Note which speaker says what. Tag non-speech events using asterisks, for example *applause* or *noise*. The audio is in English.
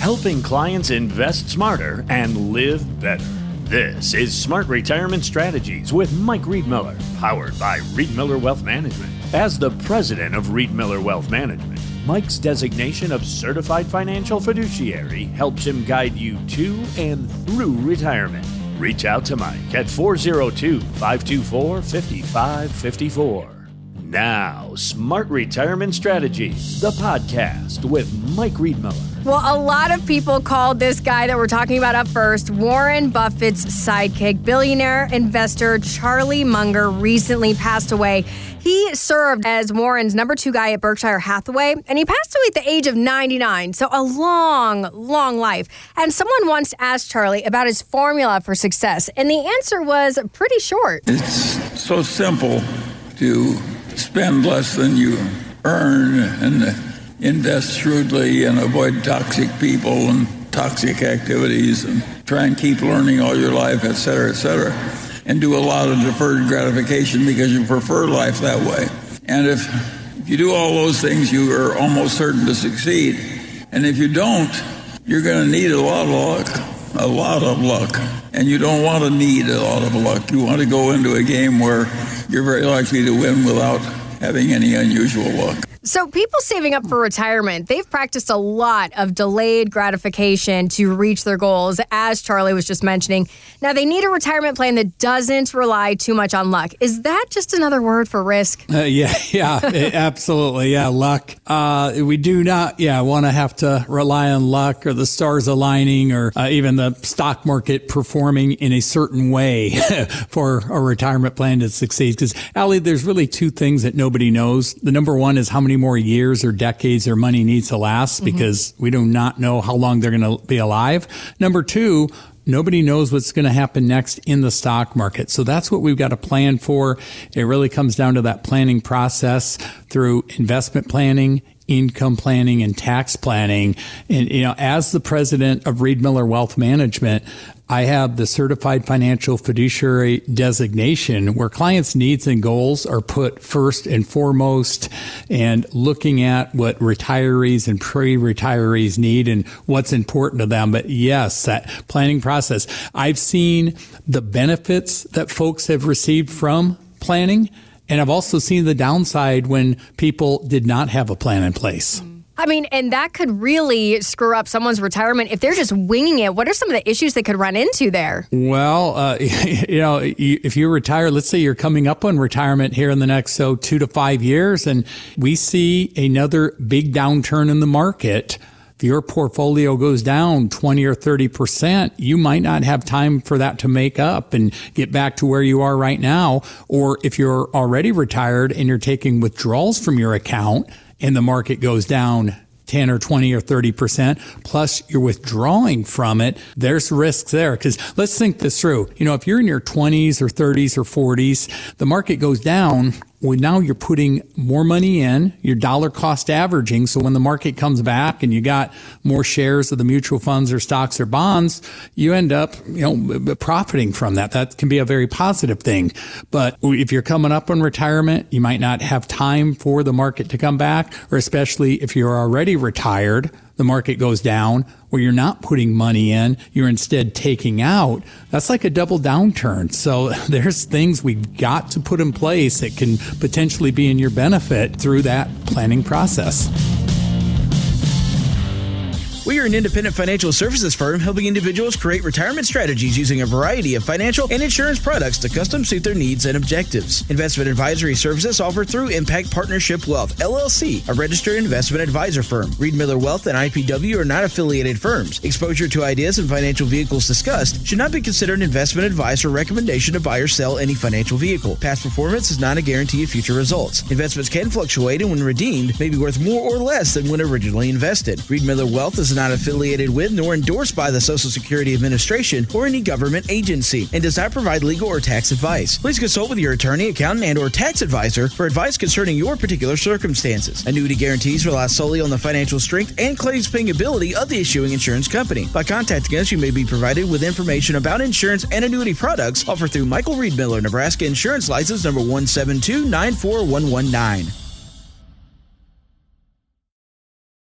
Speaker 1: helping clients invest smarter and live better. This is Smart Retirement Strategies with Mike Riedmiller, powered by Riedmiller Wealth Management. As the president of Riedmiller Wealth Management, Mike's designation of certified financial fiduciary helps him guide you to and through retirement. Reach out to Mike at 402 524 5554. Now, Smart Retirement Strategies, the podcast with Mike Riedmiller.
Speaker 2: Well, a lot of people called this guy that we're talking about up first Warren Buffett's sidekick. Billionaire investor Charlie Munger recently passed away. He served as Warren's number two guy at Berkshire Hathaway, and he passed away at the age of 99. So, a long, long life. And someone once asked Charlie about his formula for success, and the answer was pretty short.
Speaker 3: It's so simple to spend less than you earn and invest shrewdly and avoid toxic people and toxic activities and try and keep learning all your life, et cetera, et cetera, and do a lot of deferred gratification because you prefer life that way. And if, if you do all those things, you are almost certain to succeed. And if you don't, you're going to need a lot of luck, a lot of luck. And you don't want to need a lot of luck. You want to go into a game where you're very likely to win without having any unusual luck.
Speaker 2: So, people saving up for retirement, they've practiced a lot of delayed gratification to reach their goals, as Charlie was just mentioning. Now, they need a retirement plan that doesn't rely too much on luck. Is that just another word for risk?
Speaker 4: Uh, yeah, *laughs* yeah, absolutely. Yeah, luck. Uh, we do not, yeah, want to have to rely on luck or the stars aligning or uh, even the stock market performing in a certain way *laughs* for a retirement plan to succeed. Because, Ali, there's really two things that nobody knows. The number one is how many more years or decades their money needs to last mm-hmm. because we do not know how long they're going to be alive. Number two, nobody knows what's going to happen next in the stock market. So that's what we've got to plan for. It really comes down to that planning process through investment planning, income planning and tax planning. And, you know, as the president of Riedmiller Wealth Management, I have the certified financial fiduciary designation where clients' needs and goals are put first and foremost and looking at what retirees and pre-retirees need and what's important to them. But yes, that planning process. I've seen the benefits that folks have received from planning. And I've also seen the downside when people did not have a plan in place.
Speaker 2: I mean, and that could really screw up someone's retirement if they're just winging it. What are some of the issues they could run into there?
Speaker 4: Well, uh, *laughs* you know, if you retire, let's say you're coming up on retirement here in the next so two to five years, and we see another big downturn in the market if your portfolio goes down 20 or 30%, you might not have time for that to make up and get back to where you are right now. Or if you're already retired and you're taking withdrawals from your account, and the market goes down 10 or 20 or 30%, plus you're withdrawing from it, there's risks there. Because let's think this through. You know, if you're in your 20s or 30s or 40s, the market goes down well, now you're putting more money in, your dollar cost averaging. So when the market comes back and you got more shares of the mutual funds or stocks or bonds, you end up, you know, profiting from that. That can be a very positive thing. But if you're coming up on retirement, you might not have time for the market to come back, or especially if you're already retired the market goes down, where you're not putting money in, you're instead taking out, that's like a double downturn. So *laughs* there's things we've got to put in place that can potentially be in your benefit through that planning process.
Speaker 5: We are an independent financial services firm helping individuals create retirement strategies using a variety of financial and insurance products to custom suit their needs and objectives. Investment advisory services offered through Impact Partnership Wealth, LLC, a registered investment advisor firm. Riedmiller Wealth and IPW are not affiliated firms. Exposure to ideas and financial vehicles discussed should not be considered investment advice or recommendation to buy or sell any financial vehicle. Past performance is not a guarantee of future results. Investments can fluctuate and when redeemed may be worth more or less than when originally invested. Riedmiller Wealth is not affiliated with nor endorsed by the Social Security Administration or any government agency and does not provide legal or tax advice. Please consult with your attorney, accountant, and or tax advisor for advice concerning your particular circumstances. Annuity guarantees rely solely on the financial strength and claims paying ability of the issuing insurance company. By contacting us, you may be provided with information about insurance and annuity products offered through Michael Riedmiller, Nebraska Insurance License number 172 94119.